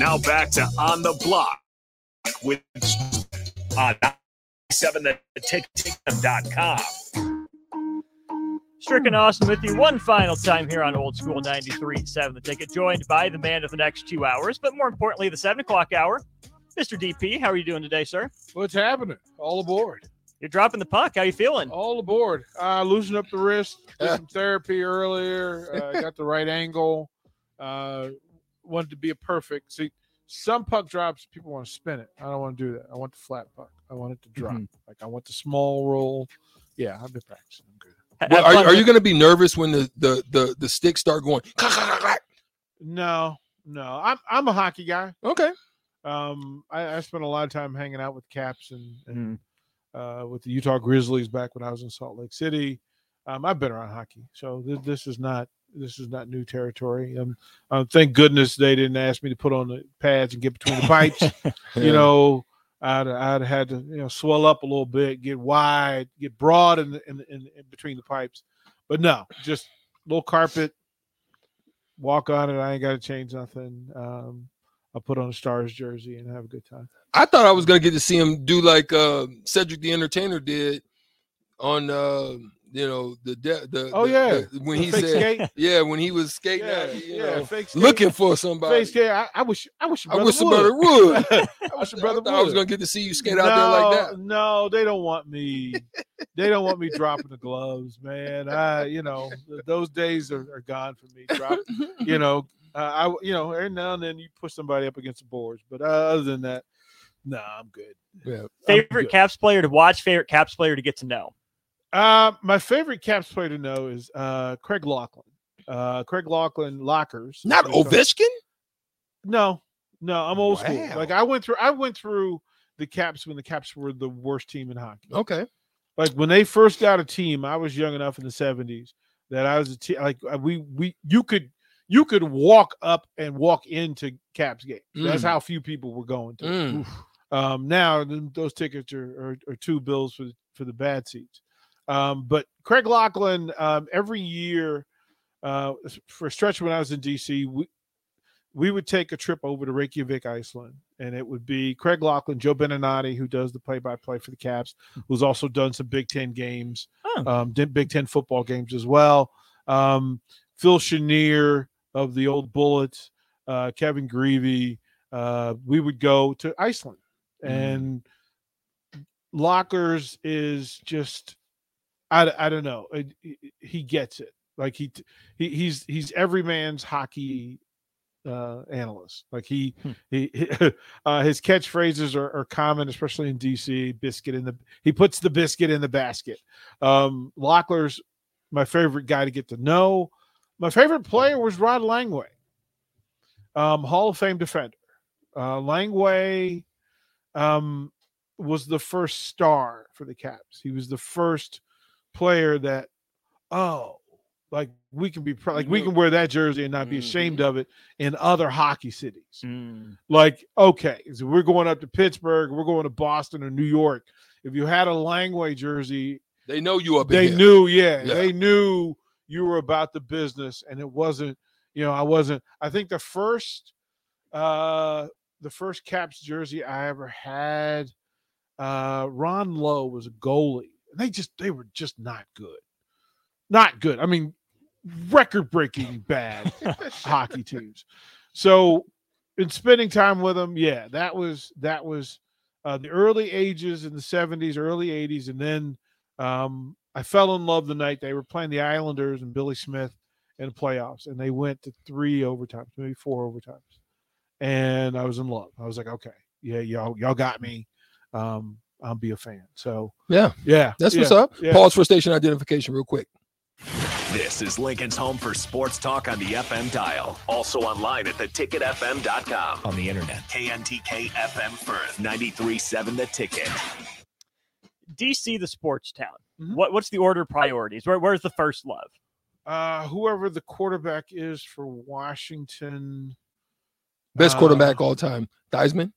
Now back to On the Block with on 7 the ticket.com. Stricken Austin with you one final time here on Old School 93.7 The Ticket, joined by the man of the next two hours, but more importantly, the 7 o'clock hour. Mr. DP, how are you doing today, sir? What's happening? All aboard. You're dropping the puck. How you feeling? All aboard. Uh, loosen up the wrist. Did some therapy earlier. Uh, got the right angle. Uh, wanted to be a perfect. See, some puck drops, people want to spin it. I don't want to do that. I want the flat puck. I want it to drop. Mhm. Like I want the small roll. Yeah, I've been practicing. I'm good. Well, are, are you going to be nervous when the the the, the sticks start going? No, no. I'm I'm a hockey guy. Okay. Um, I, I spent a lot of time hanging out with Caps and, and Mhm. uh, with the Utah Grizzlies back when I was in Salt Lake City. Um, I've been around hockey, so th- this is not this is not new territory. Um, uh, thank goodness they didn't ask me to put on the pads and get between the pipes. you know, I'd I'd had to you know swell up a little bit, get wide, get broad in the, in, the- in, in between the pipes. But no, just little carpet, walk on it. I ain't got to change nothing. Um, I'll put on a Stars jersey and have a good time. I thought I was going to get to see him do like uh, Cedric the Entertainer did on uh, you know the de- the Oh the- yeah, the- when The he said skate. yeah when he was skating Yeah, out, you yeah, know, fake looking for somebody. Face skate. I, I wish I wish I wish the would. brother would. I I, wish your brother thought I was going to get to see you skate out there like that. No, they don't want me. they don't want me dropping the gloves, man. I, you know, those days are, are gone for me. Drop, you know, uh, I, you know, every now and then you push somebody up against the boards, but uh, other than that, no, I'm good. Yeah. I'm favorite good. Caps player to watch, favorite Caps player to get to know. Uh, my favorite Caps player to know is uh Craig Laughlin. Uh, Craig Laughlin Lockers. Not Ovechkin. No, no, I'm old school. Like I went through, I went through the Caps when the Caps were the worst team in hockey. Okay. like when they first got a team, I was young enough in the seventies that I was a team. Like uh, we we you could you could walk up and walk into Caps games. That's Mm. how few people were going to. Mm. Um, now those tickets are, are, are two bills for the, for the bad seats. Um, but Craig Laughlin, um, every year uh, for a stretch when I was in DC, we we would take a trip over to Reykjavik, Iceland, and it would be Craig Laughlin, Joe Beninati, who does the play-by-play for the Caps, who's also done some Big Ten games, Oh. um, Big Ten football games as well. Um, Phil Chenier of the Old Bullets, uh, Kevin Grevey. Uh, we would go to Iceland, and Lockers is just, I, I don't know, It- it- he gets it. Like he, he he's he's every man's hockey uh analyst like he Hmm. he, he uh his catchphrases are, are common especially in dc biscuit in the he puts the biscuit in the basket um lockler's my favorite guy to get to know my favorite player was rod langway um hall of fame defender uh langway um was the first star for the caps he was the first player that oh like we can be pr- like we can wear that jersey and not be ashamed of it in other hockey cities Mm. like okay so we're going up to pittsburgh we're going to boston or new york if you had a langway jersey They know you up they here. knew yeah, Yeah. they knew you were about the business and it wasn't you know i wasn't i think the first uh the first caps jersey i ever had uh ron low was a goalie they just they were just not good. Not good. I mean record breaking bad hockey teams. So in spending time with them yeah that was that was uh, the early ages in the 70s early 80s and then um, I fell in love the night they were playing the Islanders and Billy Smith in the playoffs, and they went to three overtimes, maybe four overtimes, and I was in love. I was like, okay, yeah, y'all, y'all got me. Um, I'll be a fan. So Yeah, yeah, that's what's up. yeah. Pause for station identification, real quick. This is Lincoln's home for sports talk on the FM dial. Also online at theticketfm.com. On the internet. KNTK FM Firth, 93.7 The Ticket. DC, the sports town. Mhm. What what's the order of priorities? Where, where's the first love? Uh, whoever the quarterback is for Washington, Best Uh, quarterback all time, Theismann.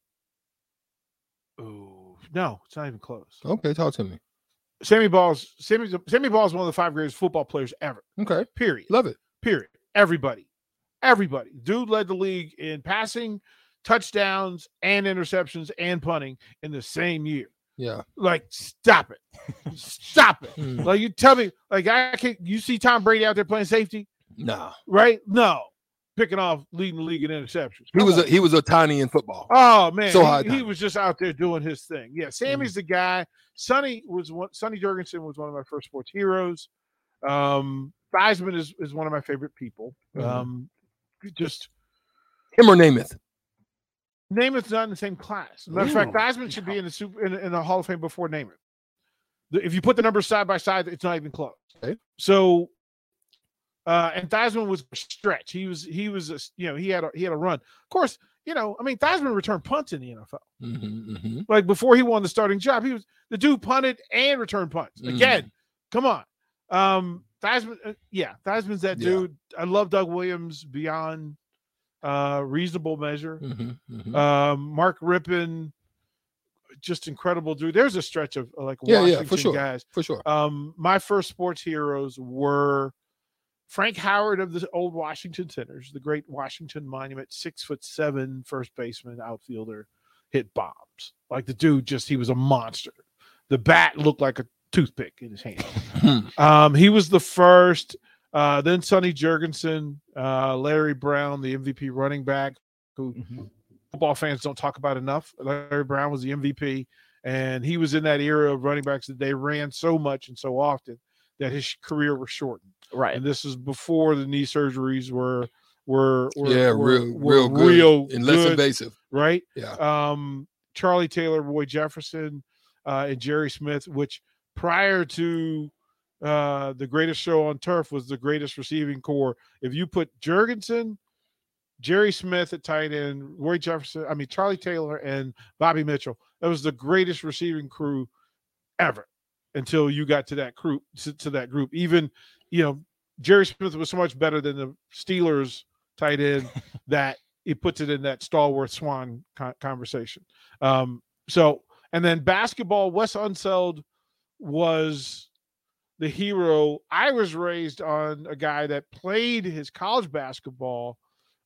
ooh, no, it's not even close. Okay, talk to me. Sammy Baugh's Sammy Sammy Baugh is one of the five greatest football players ever. Okay, Period. love it. Period. Everybody. Everybody. Dude led the league in passing, touchdowns and interceptions and punting in the same year. Yeah. Like, stop it. stop it. Hmm. Like you tell me, like I can't you see Tom Brady out there playing safety, No. right? No. Picking off leading the league in interceptions. He Come was a, he was a tiny in football. Oh man, So he- high he, was just out there doing his thing. Yeah, Sammy's the guy. Sonny was one. Sonny Jurgensen was one of my first sports heroes. Um, Theismann is is one of my favorite people. Mhm. Um, just Him or Namath. Namath's not in the same class. Matter of fact, Theismann should be in the super in, in the Hall of Fame before Namath. If you put the numbers side by side, it's not even close. Okay. So, uh, and Theismann was a stretch. He was he was a, you know he had a, he had a run. Of course, you know I mean Theismann returned punts in the NFL. hmm hmm Like before he won the starting job, he was the dude punted and returned punts. Mm. Again, come on. Um Theismann, uh, yeah, Theismann's that Yeah. dude. I love Doug Williams beyond uh reasonable measure. hmm hmm Um Mark Rypien, just incredible dude. There's a stretch of like Yeah, yeah, Washington for sure. guys. For sure. Um, my first sports heroes were Frank Howard of the old Washington Senators, the great Washington Monument, six foot seven first baseman, outfielder, hit bombs. Like the dude, just he was a monster. The bat looked like a toothpick in his hand. Hmm. Um, he was the first. Uh, then Sonny Jurgensen, uh, Larry Brown, the MVP running back, who Mhm. football fans don't talk about enough. Larry Brown was the MVP, and he was in that era of running backs that they ran so much and so often that his career was shortened. Right. And this is before the knee surgeries were were, were yeah, were- real, were real good. real and less good, invasive. right? Yeah. um, Charlie Taylor, Roy Jefferson, uh, and Jerry Smith, which prior to uh, the greatest show on turf was the greatest receiving corps. If you put Jurgensen, Jerry Smith at tight end, Roy Jefferson, I mean Charlie Taylor and Bobby Mitchell, that was the greatest receiving crew ever until you got to that group to, to that group. Even you know Jerry Smith was so much better than the Steelers tight end that he puts it in that Stallworth Swann con- conversation. Um, so and then basketball, Wes Unseld was the hero. I was raised on a guy that played his college basketball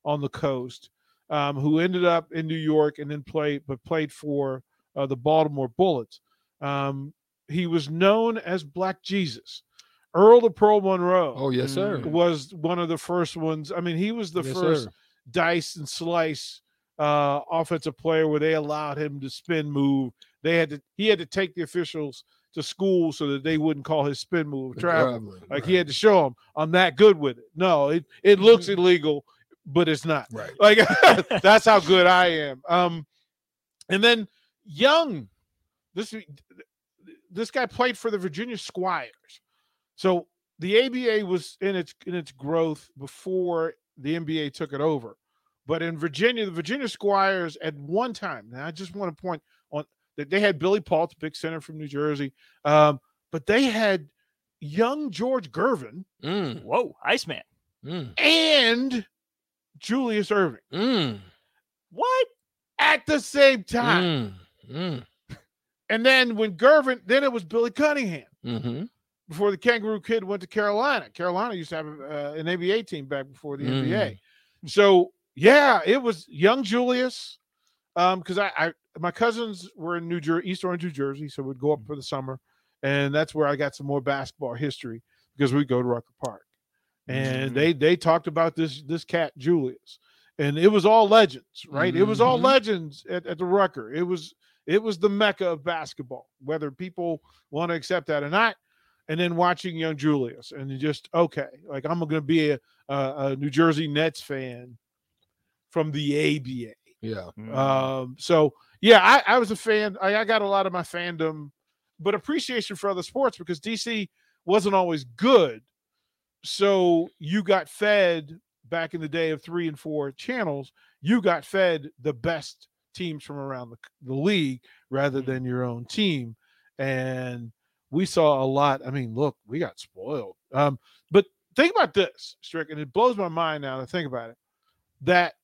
on the coast, um, who ended up in New York and then played, but played for uh, the Baltimore Bullets. Um, he was known as Black Jesus. Earl of Pearl Monroe Oh yes, sir. was one of the first ones. I mean, he was the Yes, first sir. dice and slice uh offensive player where they allowed him to spin move. They had to he had to take the officials to school so that they wouldn't call his spin move travel. Traveling, Like right. he had to show them I'm that good with it. No, it it looks illegal, but it's not. right. Like that's how good I am. Um and then Young, this this guy played for the Virginia Squires. So the ABA was in its in its growth before the NBA took it over. But in Virginia, the Virginia Squires at one time, and I just want to point on that they had Billy Paul, the big center from New Jersey, um, but they had young George Gervin Mm, Whoa, Iceman. mm, and Julius Erving mm, What? at the same time. mm, mm, And then when Gervin, then it was Billy Cunningham mhm, before the Kangaroo Kid went to Carolina. Carolina used to have uh, an ABA team back before the Mm. NBA. So yeah, it was young Julius. Um, because I, I my cousins were in New Jersey, East Orange, New Jersey, so we'd go up for the summer, and that's where I got some more basketball history because we'd go to Rucker Park, and Mhm. they they talked about this this cat Julius, and it was all legends, right? It was all Mhm. legends at, at the Rucker. It was it was the mecca of basketball, whether people want to accept that or not. And then watching young Julius, and just okay, like I'm going to be a, a, a New Jersey Nets fan from the ABA. yeah. Mm. Um, so yeah, I, I was a fan. I, I got a lot of my fandom, but appreciation for other sports because DC wasn't always good. So you got fed back in the day of three and four channels. You got fed the best teams from around the, the league rather Mhm. than your own team, and we saw a lot. I mean, look, we got spoiled. Um, but think about this, Strick, and it blows my mind now to think about it. That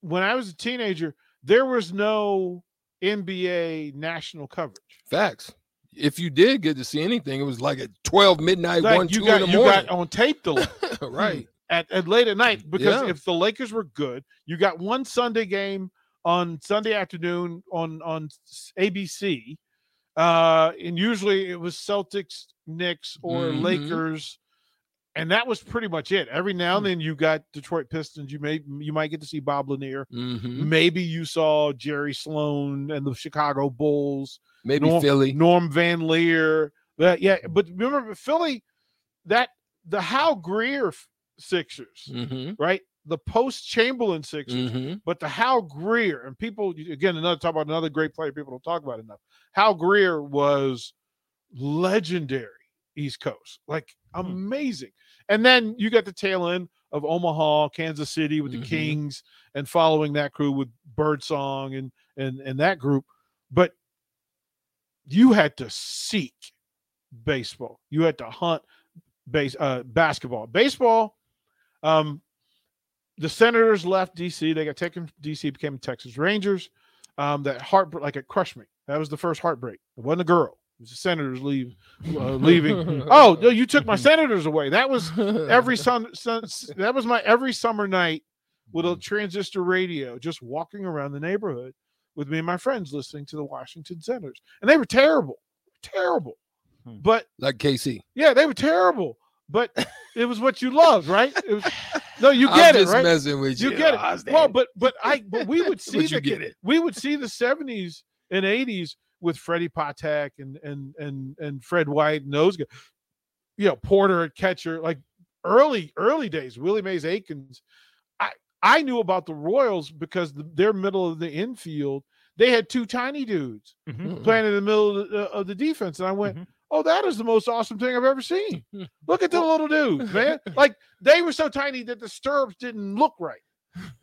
when I was a teenager, there was no NBA national coverage. Facts. If you did get to see anything, it was like at twelve midnight, Like, one, two got in the you morning. got on tape the right. at, at late at night because Yeah. if the Lakers were good, you got one Sunday game on Sunday afternoon on on ABC, uh, and usually it was Celtics, Knicks, or Mhm. Lakers, and that was pretty much it. Every now Hmm. and then you got Detroit Pistons. You may you might get to see Bob Lanier. hmm Maybe you saw Jerry Sloan and the Chicago Bulls. Maybe Norm, Philly. Norm Van Lier. That yeah, but remember Philly, that the Hal Greer Sixers, hmm right? The post Chamberlain Sixers, hmm but the Hal Greer and people again another talk about another great player people don't talk about enough. Hal Greer was legendary East Coast, like Hmm. amazing. And then you got the tail end of Omaha, Kansas City with the Mhm. Kings, and following that crew with Birdsong and and and that group. But you had to seek baseball. You had to hunt base uh, basketball. Baseball. Um, the Senators left DC. They got taken from DC, became Texas Rangers. Um, that heart like it crushed me. That was the first heartbreak. It wasn't a girl. It was the Senators leave uh, leaving. oh no, you took my Senators away. That was every sun, sun. That was my every summer night with a transistor radio, just walking around the neighborhood with me and my friends listening to the Washington Senators, and they were terrible, terrible. Hmm. But like KC. yeah, they were terrible. But it was what you loved, right? It was, no, you I'm get it, just right? messing with you. You get it. Osdale. Well, but but I but we would see But you the, get it. we would see the 70s and 80s with Freddie Patek and and and and Fred White and those guys. You know, Porter at catcher, like early, early days, Willie Mays Aikens. I I knew about the Royals because the, their middle of the infield, they had two tiny dudes Mhm. playing in the middle of the, of the defense. And I went, Mhm. Oh, that is the most awesome thing I've ever seen. Look at the little dudes, man. Like they were so tiny that the stirrups didn't look right.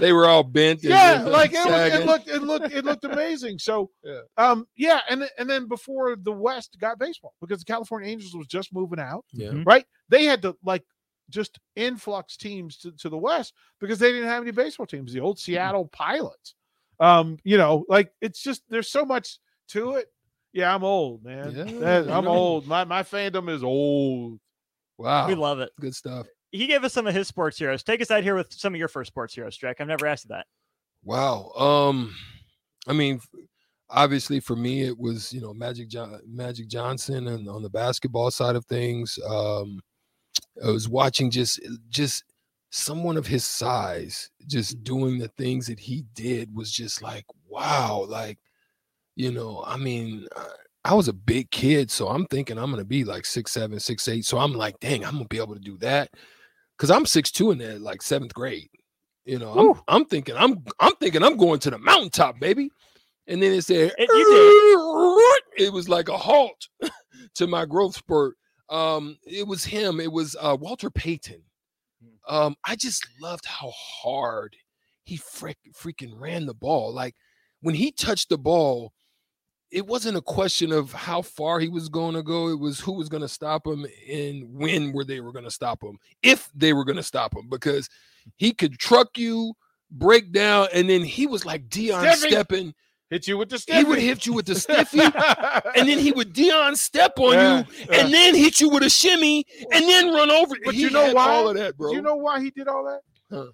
they were all bent. and yeah, like it, was, it looked it looked it looked amazing. So Yeah. um yeah, and then- and then before the West got baseball because the California Angels was just moving out, Yeah. Mhm. right? They had to like just influx teams to, to the West because they didn't have any baseball teams. The old Seattle Pilots. Um, you know, like it's just there's so much to it. Yeah, I'm old, man. Yeah, That- I'm know. old. My my fandom is old. Wow. We love it. Good stuff. He gave us some of his sports heroes. Take us out here with some of your first sports heroes, Strick. I've never asked you that. Wow. Um, I mean, obviously for me, it was you know Magic John Magic Johnson, and on the basketball side of things, um, I was watching just just someone of his size just doing the things that he did was just like wow, like you know, I mean. Uh, I was a big kid, so I'm thinking I'm gonna be like six seven, six eight. So I'm like, dang, I'm gonna be able to do that. Cause I'm six two in there, like seventh grade. You know, I'm, I'm thinking I'm I'm thinking I'm going to the mountaintop, baby. And then it said It- it was like a halt to my growth spurt. Um, it was him. It was uh, Walter Payton. Um, I just loved how hard he freaking ran the ball. Like when he touched the ball, it wasn't a question of how far he was going to go. It was who was going to stop him and when were they were going to stop him, if they were going to stop him, because he could truck you, break down, and then he was like Dion Stiffy. stepping. Hit you with the stiffy. He would hit you with the stiffy, and then he would Dion step on Yeah, you, yeah. and then hit you with a shimmy, and then run over. But He you know why? All of that, bro. you know why he did all that? Huh.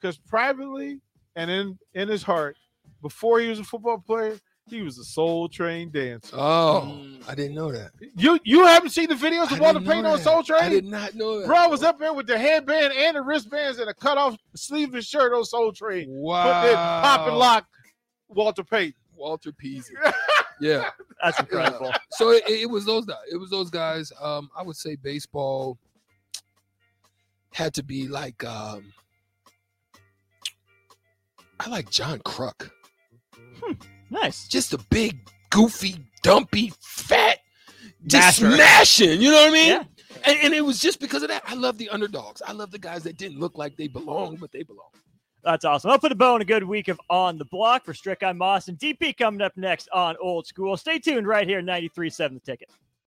Because privately and in in his heart, before he was a football player, he was a soul train dancer. Oh, I didn't know that. You you haven't seen the videos I of Walter Payton on that. Soul I did not know that. Bro was up there with the headband and the wristbands and a cut off sleeveless shirt on Soul Train. Wow. Put that pop and lock Walter Payton. Walter Peasy. Yeah. That's incredible. So it, it was those guys. It was those guys. Um, I would say baseball had to be like um I like John Kruk. Nice. Just a big, goofy, dumpy, fat, just Masher. smashing. You know what I mean? Yeah. And, and it was just because of that. I love the underdogs. I love the guys that didn't look like they belonged, but they belong. That's awesome. I'll put a bow in a good week of On the Block for Strick. I'm Moss and DP coming up next on Old School. Stay tuned right here, 93.7 The Ticket.